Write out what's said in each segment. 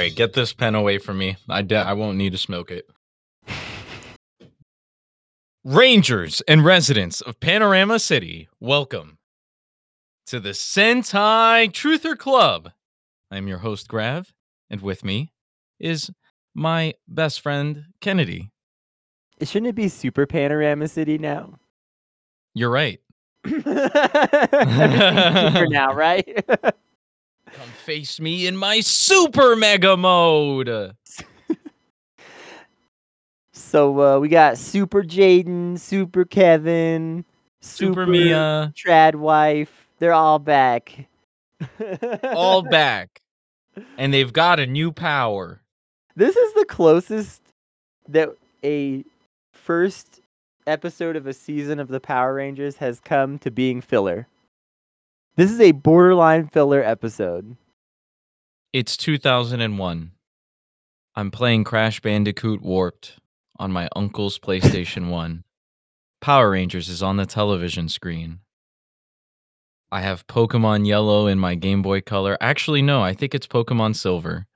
Right, get this pen away from me. I de- I won't need to smoke it. Rangers and residents of Panorama City, welcome to the Sentai Truther Club. I'm your host, Grav, and with me is my best friend, Kennedy. Shouldn't it be Super Panorama City now? You're right. Everything's super now, right? Come face me in my super mega mode. so uh, we got Super Jayden, Super Kevin, Super Mia, Trad Wife. They're all back. all back. And they've got a new power. This is the closest that a first episode of a season of the Power Rangers has come to being filler. This is a borderline filler episode. It's 2001. I'm playing Crash Bandicoot Warped on my uncle's PlayStation 1. Power Rangers is on the television screen. I have Pokemon Yellow in my Game Boy Color. Actually, no, I think it's Pokemon Silver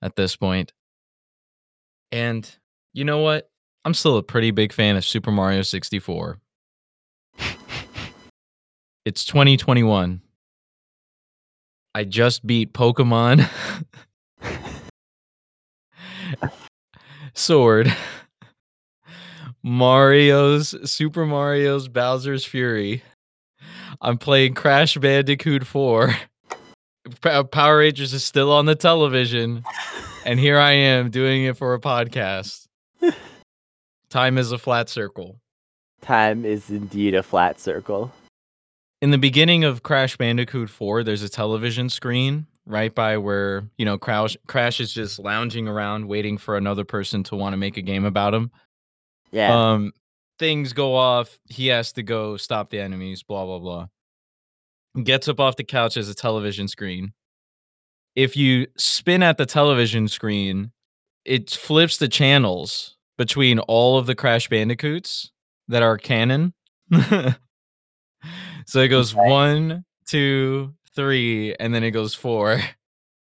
at this point. And you know what? I'm still a pretty big fan of Super Mario 64. it's 2021. I just beat Pokemon Sword. Mario's Super Mario's Bowser's Fury. I'm playing Crash Bandicoot 4. Power Rangers is still on the television. And here I am doing it for a podcast. Time is a flat circle. Time is indeed a flat circle. In the beginning of Crash Bandicoot 4, there's a television screen right by where, you know, Crash, Crash is just lounging around waiting for another person to want to make a game about him. Yeah. Um things go off, he has to go stop the enemies, blah blah blah. Gets up off the couch as a television screen. If you spin at the television screen, it flips the channels between all of the Crash Bandicoots that are canon. so it goes Okay. one, two, three, and then it goes four.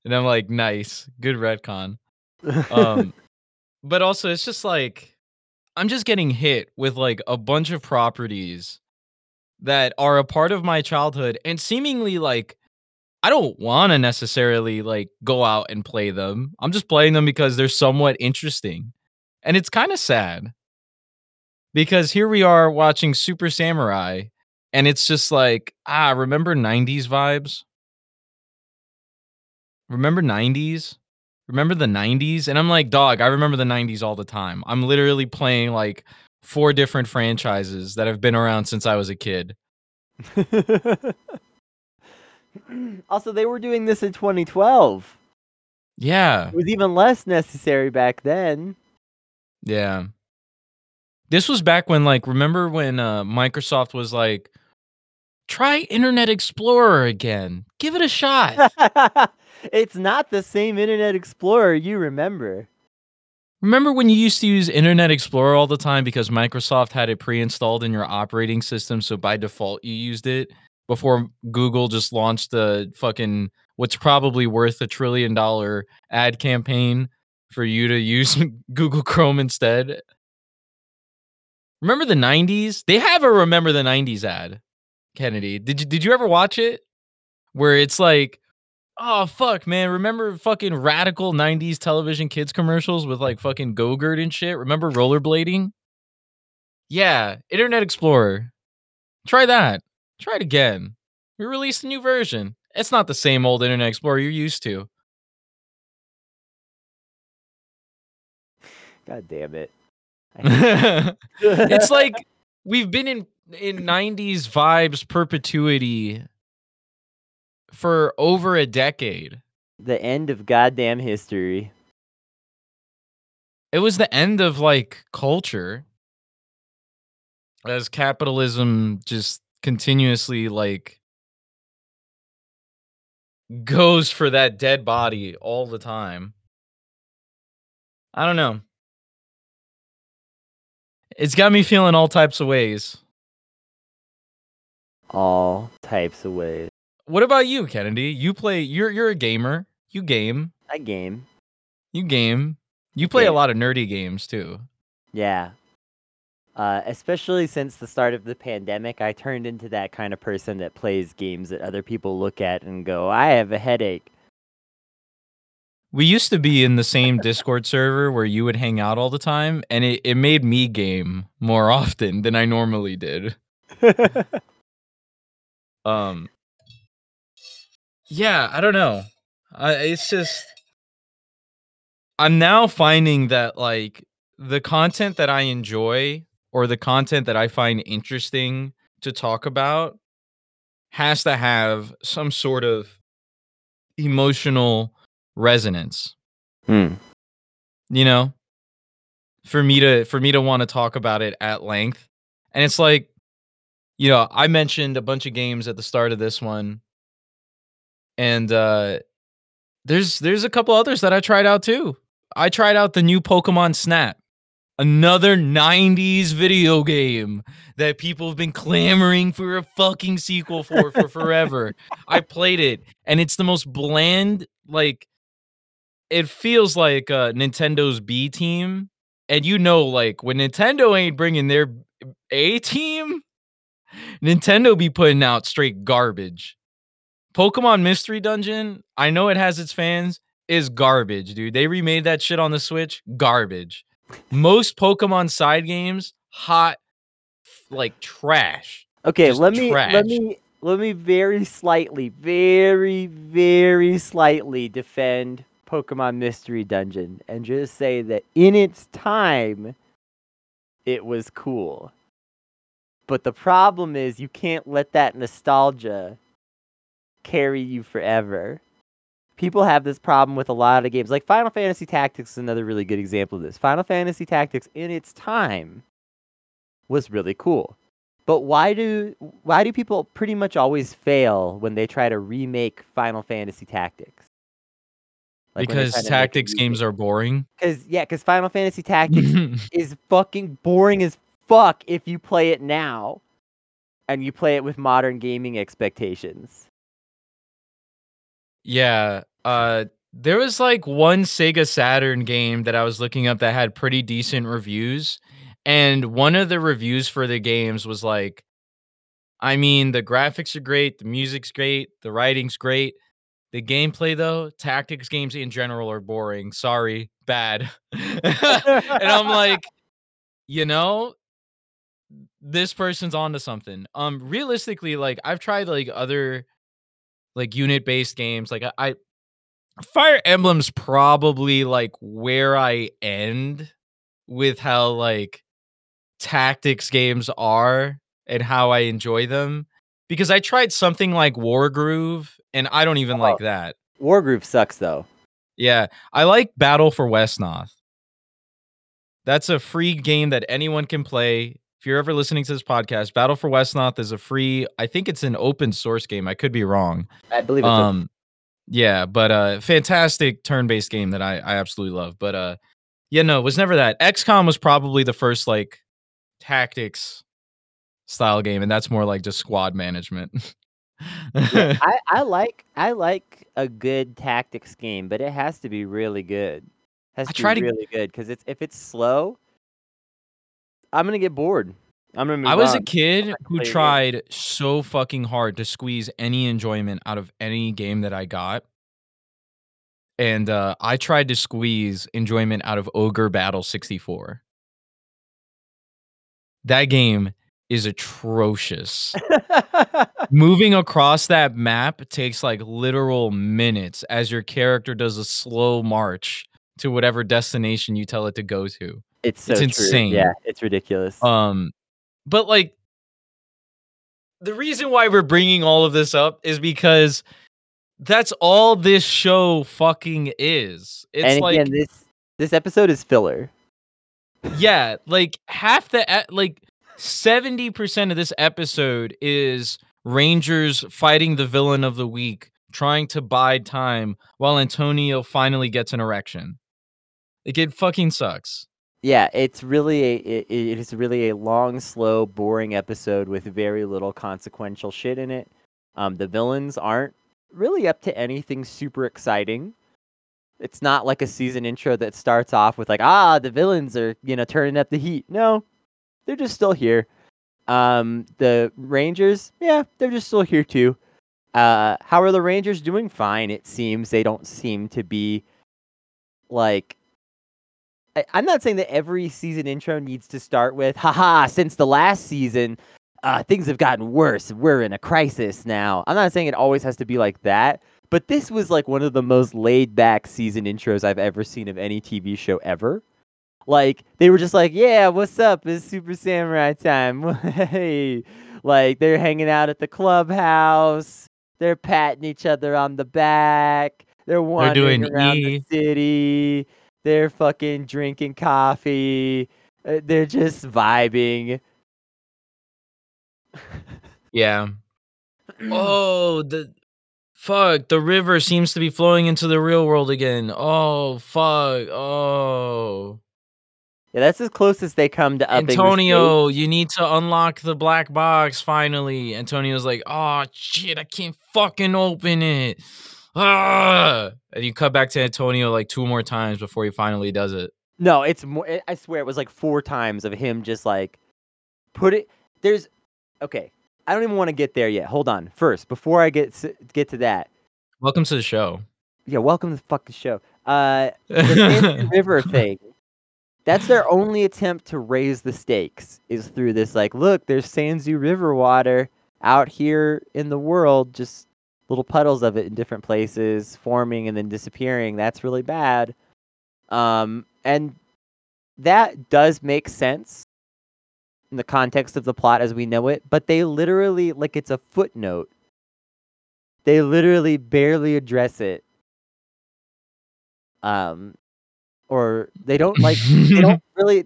And I'm like, nice, good retcon. Um, but also it's just like I'm just getting hit with like a bunch of properties that are a part of my childhood and seemingly like I don't want to necessarily like go out and play them. I'm just playing them because they're somewhat interesting. And it's kind of sad. Because here we are watching Super Samurai and it's just like, ah, remember 90s vibes? Remember 90s? Remember the 90s? And I'm like, dog, I remember the 90s all the time. I'm literally playing like four different franchises that have been around since I was a kid. also, they were doing this in 2012. Yeah. It was even less necessary back then. Yeah. This was back when like remember when uh Microsoft was like try Internet Explorer again. Give it a shot. it's not the same Internet Explorer you remember. remember when you used to use Internet Explorer all the time because Microsoft had it pre-installed in your operating system so by default you used it before Google just launched the fucking what's probably worth a trillion dollar ad campaign for you to use Google Chrome instead. Remember the 90s? They have a remember the 90s ad. Kennedy. Did you did you ever watch it? Where it's like, oh fuck, man, remember fucking radical 90s television kids commercials with like fucking Go-Gurt and shit? Remember rollerblading? Yeah, Internet Explorer. Try that. Try it again. We released a new version. It's not the same old Internet Explorer you're used to. God damn it. it's like we've been in in 90s vibes perpetuity for over a decade. the end of goddamn history. It was the end of like culture as capitalism just continuously like goes for that dead body all the time. I don't know. It's got me feeling all types of ways. All types of ways. What about you, Kennedy? You play you're you're a gamer. You game. I game. You game. You play a lot of nerdy games too. Yeah. Uh, especially since the start of the pandemic, I turned into that kind of person that plays games that other people look at and go, "I have a headache." We used to be in the same Discord server where you would hang out all the time, and it, it made me game more often than I normally did. Um, yeah, I don't know. I, it's just I'm now finding that like the content that I enjoy or the content that I find interesting to talk about has to have some sort of emotional resonance. Hmm. you know for me to for me to want to talk about it at length and it's like you know i mentioned a bunch of games at the start of this one. And uh there's there's a couple others that i tried out too. I tried out the new pokemon snap another 90s video game that people have been clamoring for a fucking sequel for for forever. I played it and it's the most bland like it feels like uh nintendo's b team. And you know like when nintendo ain't bringing their a team nintendo be putting out straight garbage pokemon mystery dungeon i know it has its fans is garbage dude they remade that shit on the switch garbage most pokemon side games hot like trash Okay, Just let me trash. let me let me very slightly, very very slightly defend Pokemon Mystery Dungeon and just say that in its time it was cool. But the problem is you can't let that nostalgia carry you forever. People have this problem with a lot of games. Like Final Fantasy Tactics is another really good example of this. Final Fantasy Tactics in its time was really cool. But why do why do people pretty much always fail when they try to remake Final Fantasy Tactics? because tactics games are boring because yeah, because Final Fantasy Tactics is fucking boring as fuck if you play it now, and you play it with modern gaming expectations. Yeah. Uh there was like one Sega Saturn game that I was looking up that had pretty decent reviews. And one of the reviews for the games was like, I mean, the graphics are great, the music's great, the writing's great. The gameplay though, tactics games in general are boring. Sorry, bad. and I'm like, you know, this person's onto something. Um, realistically, like I've tried like other like unit based games. Like I, I Fire Emblem's probably like where I end with how like tactics games are and how I enjoy them. Because I tried something like Wargroove and I don't even like Oh. that. Wargroove sucks though. Yeah, I like Battle for Wesnoth. That's a free game that anyone can play. If you're ever listening to this podcast, Battle for Wesnoth is a free, I think it's an open source game. I could be wrong. I believe it's a- Um yeah, but uh fantastic turn-based game that I I absolutely love. But uh yeah, no, it was never that. XCOM was probably the first like tactics style game and that's more like just squad management. Yeah, I, I like I like a good tactics game, but it has to be really good. Has I to be to- really good because it's if it's slow, I'm gonna get bored. I'm gonna. I was a kid who tried so fucking hard to squeeze any enjoyment out of any game that I got. And uh, I tried to squeeze enjoyment out of Ogre Battle 64. That game is atrocious. Moving across that map takes like literal minutes as your character does a slow march to whatever destination you tell it to go to. It's so it's true. insane. Yeah, it's ridiculous. Um, but like the reason why we're bringing all of this up is because that's all this show fucking is. It's and like this this episode is filler. yeah, like half the like 70% of this episode is Rangers fighting the villain of the week, trying to bide time while Antonio finally gets an erection. Like it fucking sucks. Yeah, it's really a it, it is really a long, slow, boring episode with very little consequential shit in it. Um, the villains aren't really up to anything super exciting. It's not like a season intro that starts off with like, ah, the villains are, you know, turning up the heat. No. They're just still here. Um the Rangers, yeah, they're just still here too. Uh how are the Rangers doing? Fine, it seems. They don't seem to be like I, I'm not saying that every season intro needs to start with, haha, since the last season, uh, things have gotten worse. We're in a crisis now. I'm not saying it always has to be like that, but this was like one of the most laid back season intros I've ever seen of any TV show ever. Like they were just like, "Yeah, what's up? It's Super Samurai time." hey, like they're hanging out at the clubhouse. They're patting each other on the back. They're wandering doing around E. the city. They're fucking drinking coffee. Uh, They're just vibing. Yeah. Oh, the fuck. The river seems to be flowing into the real world again. Oh, fuck. Oh. Yeah, that's as close as they come to upping the. Antonio, you need to unlock the black box finally. Antonio's like, oh shit, I can't fucking open it. Ah! And you cut back to Antonio like two more times before he finally does it. No, it's more. I- I swear it was like four times of him just like put it. There's okay. I don't even want to get there yet. Hold on. First, before I get get to that, Welcome to the show. yeah, welcome to the fucking show. Uh, the River thing. That's their only attempt to raise the stakes is through this. Like, look, there's Sanzu River water out here in the world, just little puddles of it in different places, forming and then disappearing. That's really bad. Um, and that does make sense in the context of the plot as we know it, but they literally, like, it's a footnote. They literally barely address it. Um, or they don't like they don't really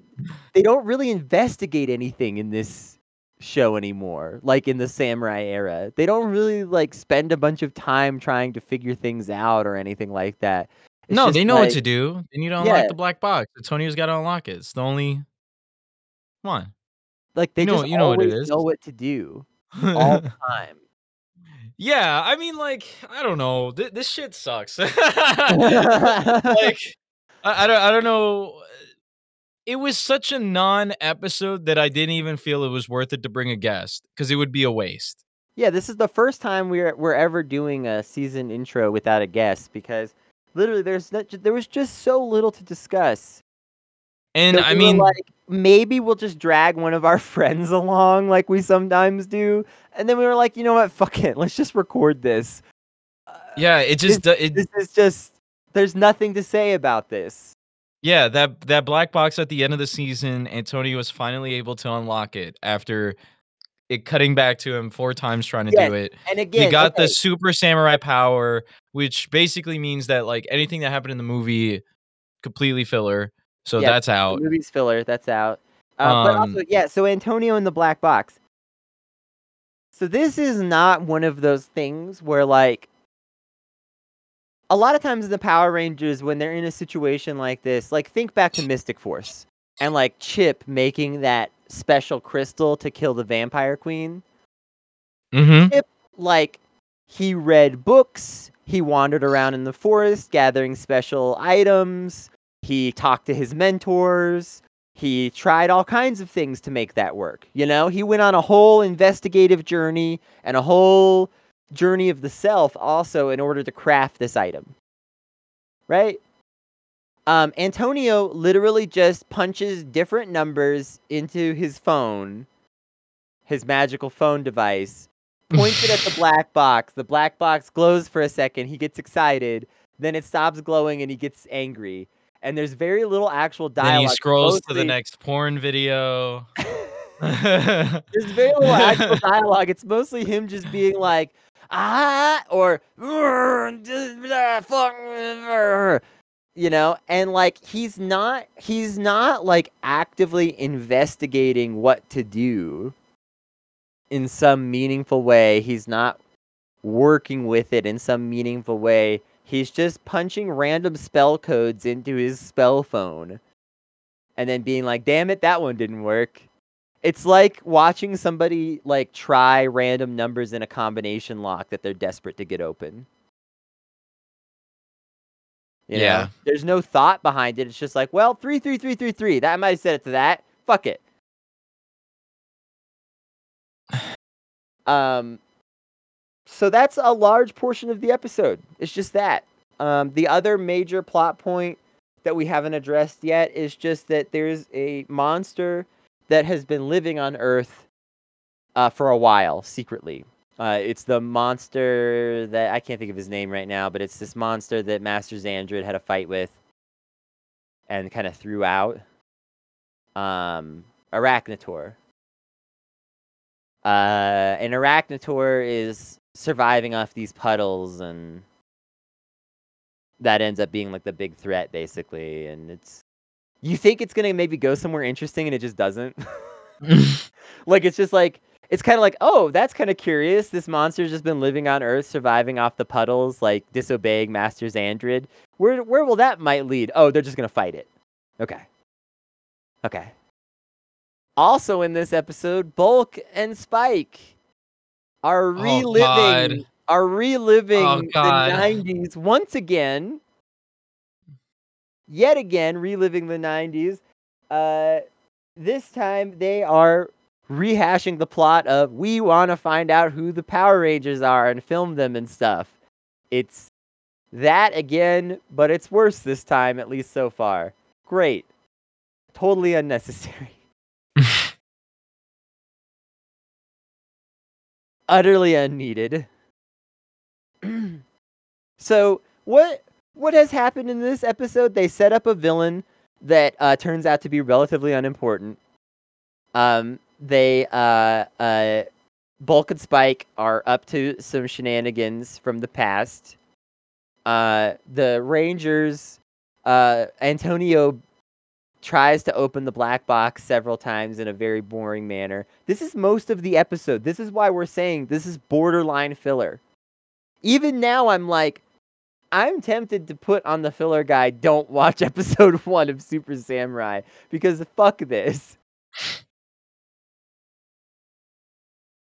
they don't really investigate anything in this show anymore like in the samurai era they don't really like spend a bunch of time trying to figure things out or anything like that It's no, they know what to like- do. They need to unlock Yeah. the black box. Antonio's got to unlock it. It's the only. Come on. like they you know- just you know what it always is. know what to do all the time yeah, I mean, like, I don't know. Th- this shit sucks. like, I, I don't, I don't know. It was such a non-episode that I didn't even feel it was worth it to bring a guest because it would be a waste. Yeah, this is the first time we're we're ever doing a season intro without a guest because literally there's not, there was just so little to discuss. And that I we mean, like maybe we'll just drag one of our friends along like we sometimes do, and then we were like, you know what, fuck it, let's just record this. Uh, yeah, it just, do- it, this is just there's nothing to say about this. Yeah, that that black box at the end of the season, Antonio was finally able to unlock it after it cutting back to him four times trying to Yes, do it. And again, he got okay, the super samurai power, which basically means that like anything that happened in the movie, completely filler. So Yeah, that's the out. movie's filler. That's out. Uh, but Um, also, yeah. So Antonio in the black box. So this is not one of those things where like. A lot of times in the Power Rangers, when they're in a situation like this, like think back to Mystic Force and like Chip making that special crystal to kill the Vampire Queen. Mm-hmm. Like he read books, he wandered around in the forest gathering special items, he talked to his mentors, he tried all kinds of things to make that work. You know, he went on a whole investigative journey and a whole journey of the self also in order to craft this item. Right? Um, Antonio literally just punches different numbers into his phone, his magical phone device, points it at the black box. The black box glows for a second. He gets excited. Then it stops glowing and he gets angry. And there's very little actual dialogue. Then he scrolls to the next porn video. There's very little actual dialogue. It's mostly him just being like, ah, or you know, and like he's not, he's not like actively investigating what to do in some meaningful way. He's not working with it in some meaningful way. He's just punching random spell codes into his spell phone and then being like, damn it, that one didn't work. It's like watching somebody like try random numbers in a combination lock that they're desperate to get open. You know? Yeah. There's no thought behind it. It's just like, well, three, three, three, three, three. That might have said it to that. Fuck it. Um, so that's a large portion of the episode. It's just that. Um, the other major plot point that we haven't addressed yet is just that there's a monster that has been living on Earth uh, for a while secretly. Uh, it's the monster that I can't think of his name right now, but it's this monster that Master Xandred had a fight with and kind of threw out. Um, Arachnitor. Uh, and Arachnitor is surviving off these puddles, and that ends up being like the big threat, basically. And it's you think it's gonna maybe go somewhere interesting, and it just doesn't. like it's just like it's kind of like, oh, that's kind of curious. This monster's just been living on Earth, surviving off the puddles, like disobeying Master Xandred. Where where will that might lead? Oh, they're just gonna fight it. Okay. Okay. Also in this episode, Bulk and Spike are oh, reliving God. are reliving Oh, the 90s once again. Yet again, reliving the 90s. Uh, this time they are rehashing the plot of we want to find out who the Power Rangers are and film them and stuff. It's that again, but it's worse this time, at least so far. Great. Totally unnecessary. Utterly unneeded. so what what has happened in this episode? They set up a villain that uh, turns out to be relatively unimportant. Um, they uh, uh, Bulk and Spike are up to some shenanigans from the past. Uh, the Rangers, uh, Antonio tries to open the black box several times in a very boring manner. This is most of the episode. This is why we're saying this is borderline filler. Even now, I'm like, I'm tempted to put on the filler guy, don't watch episode one of Super Samurai because fuck this.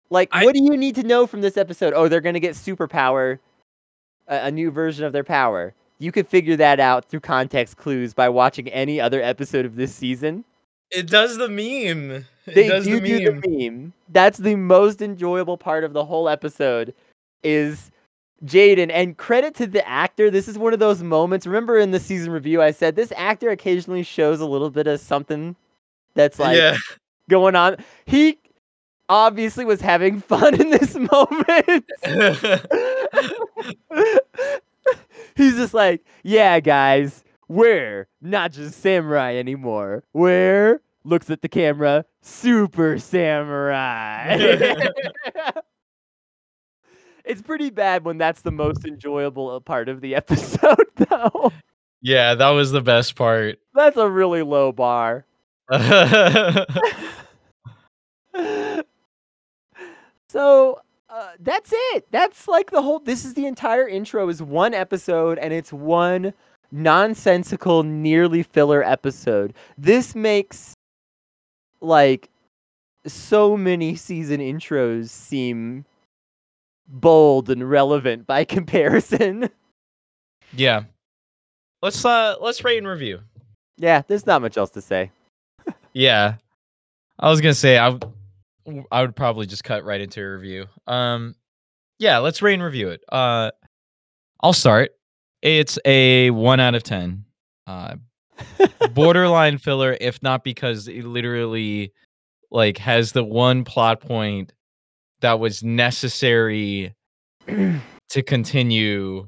Like, I- what do you need to know from this episode? Oh, they're gonna get superpower, a, a new version of their power. You could figure that out through context clues by watching any other episode of this season. It does the meme. It They does do the do the meme. That's the most enjoyable part of the whole episode. Is Jayden and credit to the actor. This is one of those moments. Remember in the season review, I said this actor occasionally shows a little bit of something that's like yeah. going on. He obviously was having fun in this moment. He's just like, yeah, guys, we're not just samurai anymore. We're looks at the camera, super samurai. it's pretty bad when that's the most enjoyable uh, part of the episode, though. yeah, that was the best part. That's a really low bar. so uh, that's it. That's like the whole. This is the entire intro. Is one episode, and it's one nonsensical, nearly filler episode. This makes like so many season intros seem bold and relevant by comparison. yeah. Let's uh let's rate and review. yeah, there's not much else to say. Yeah. I was gonna say I would I would probably just cut right into a review. Um yeah, let's rate and review it. Uh I'll start. It's a one out of ten. Uh borderline filler, if not because it literally like has the one plot point that was necessary to continue.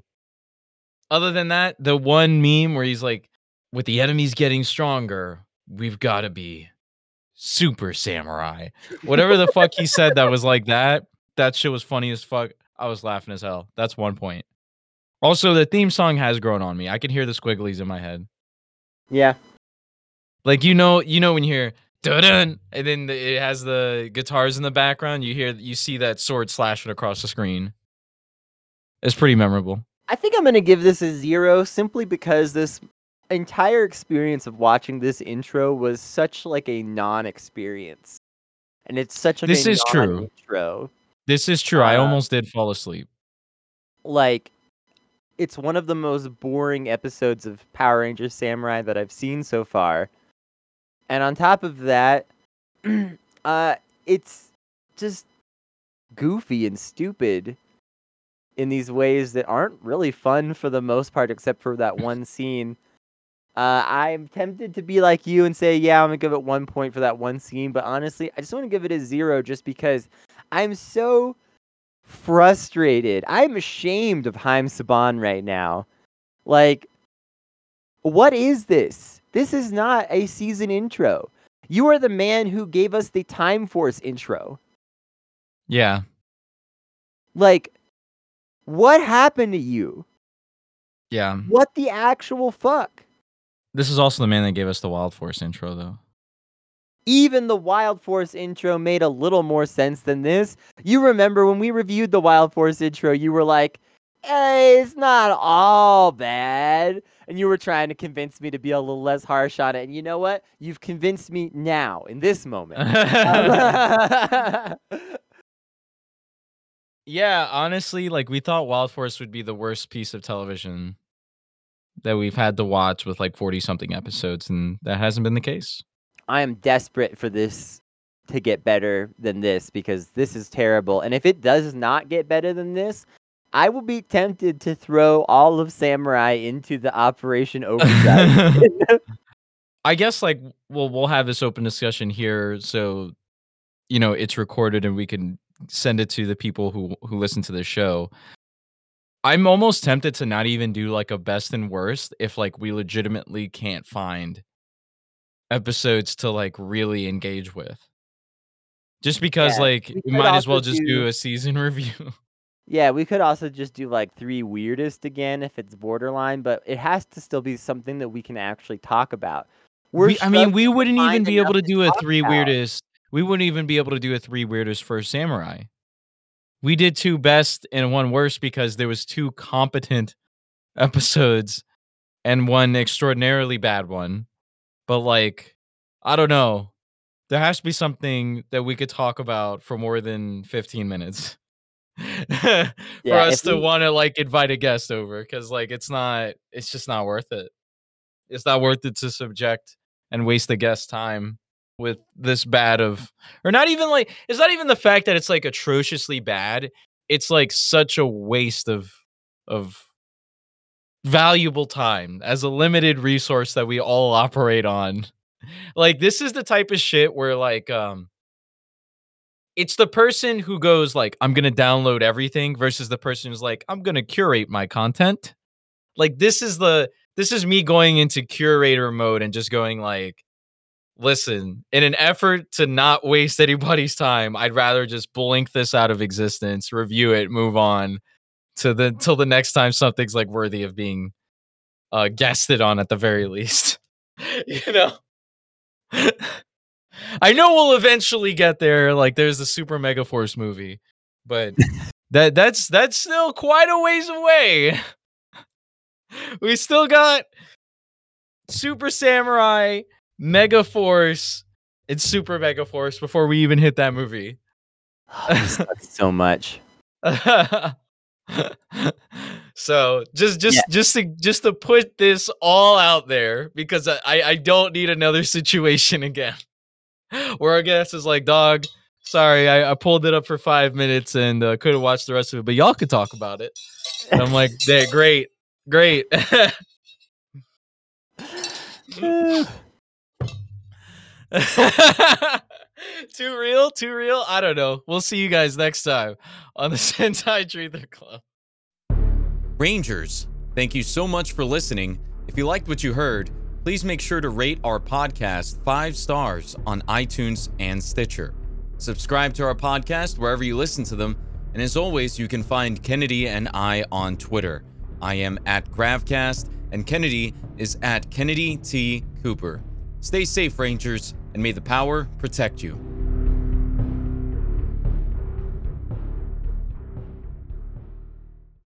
Other than that, the one meme where he's like, with the enemies getting stronger, we've got to be super samurai. Whatever the fuck he said that was like that, that shit was funny as fuck. I was laughing as hell. That's one point. Also, the theme song has grown on me. I can hear the squigglies in my head. Yeah. Like you know, you know when you hear dun and then the, it has the guitars in the background. You hear, you see that sword slashing across the screen. It's pretty memorable. I think I'm gonna give this a zero simply because this entire experience of watching this intro was such like a non-experience, and it's such like This a is true. non-intro. This is true. I Uh, almost did fall asleep. Like, it's one of the most boring episodes of Power Rangers Samurai that I've seen so far. And on top of that, uh, it's just goofy and stupid in these ways that aren't really fun for the most part, except for that one scene. Uh, I'm tempted to be like you and say, yeah, I'm gonna give it one point for that one scene, but honestly, I just want to give it a zero just because I'm so frustrated. I'm ashamed of Haim Saban right now. Like, what is this? This is not a season intro. You are the man who gave us the Time Force intro. Yeah. Like, what happened to you? Yeah. What the actual fuck? This is also the man that gave us the Wild Force intro, though. Even the Wild Force intro made a little more sense than this. You remember when we reviewed the Wild Force intro, you were like, it's not all bad. And you were trying to convince me to be a little less harsh on it. And you know what? You've convinced me now, in this moment. yeah, honestly, like we thought Wild Force would be the worst piece of television that we've had to watch with like 40 something episodes, and that hasn't been the case. I am desperate for this to get better than this because this is terrible. And if it does not get better than this, I will be tempted to throw all of Samurai into the Operation Overdrive. I guess like well we'll have this open discussion here so you know it's recorded and we can send it to the people who who listen to the show. I'm almost tempted to not even do like a best and worst if like we legitimately can't find episodes to like really engage with. Just because Yeah, like we might as well also just do do- a season review. Yeah, we could also just do like three weirdest again if it's borderline, but it has to still be something that we can actually talk about. We're We, I mean, we wouldn't even be able to do a three about. weirdest. We wouldn't even be able to do a three weirdest for samurai. We did two best and one worst because there was two competent episodes and one extraordinarily bad one. But like, I don't know. There has to be something that we could talk about for more than 15 minutes. for Yeah, us to we- want to like invite a guest over cuz like it's not it's just not worth it. It's not worth it to subject and waste the guest time with this bad of or not even like it's not even the fact that it's like atrociously bad. It's like such a waste of of valuable time as a limited resource that we all operate on. Like this is the type of shit where like um it's the person who goes like I'm to download everything versus the person who's like I'm to curate my content. Like this is the this is me going into curator mode and just going like listen, in an effort to not waste anybody's time, I'd rather just blink this out of existence, review it, move on to the till the next time something's like worthy of being uh guested on at the very least. you know. I know we'll eventually get there. Like there's the Super Mega Force movie, but that that's that's still quite a ways away. we still got Super Samurai, Mega Force, and Super Mega Force before we even hit that movie. Oh, sucks so much. so just just Yeah. just to just to put this all out there because I I don't need another situation again where our guest is like dog sorry I, I pulled it up for five minutes and uh, couldn't watch the rest of it but y'all could talk about it. And I'm like yeah great great. Too real? Too real? I don't know. We'll see you guys next time on the Sentai Truther Club. Rangers, thank you so much for listening. If you liked what you heard, please make sure to rate our podcast five stars on iTunes and Stitcher. Subscribe to our podcast wherever you listen to them. And as always, you can find Kennedy and I on Twitter. I am at Gravcast, and Kennedy is at Kennedy T. Cooper. Stay safe, Rangers, and may the power protect you.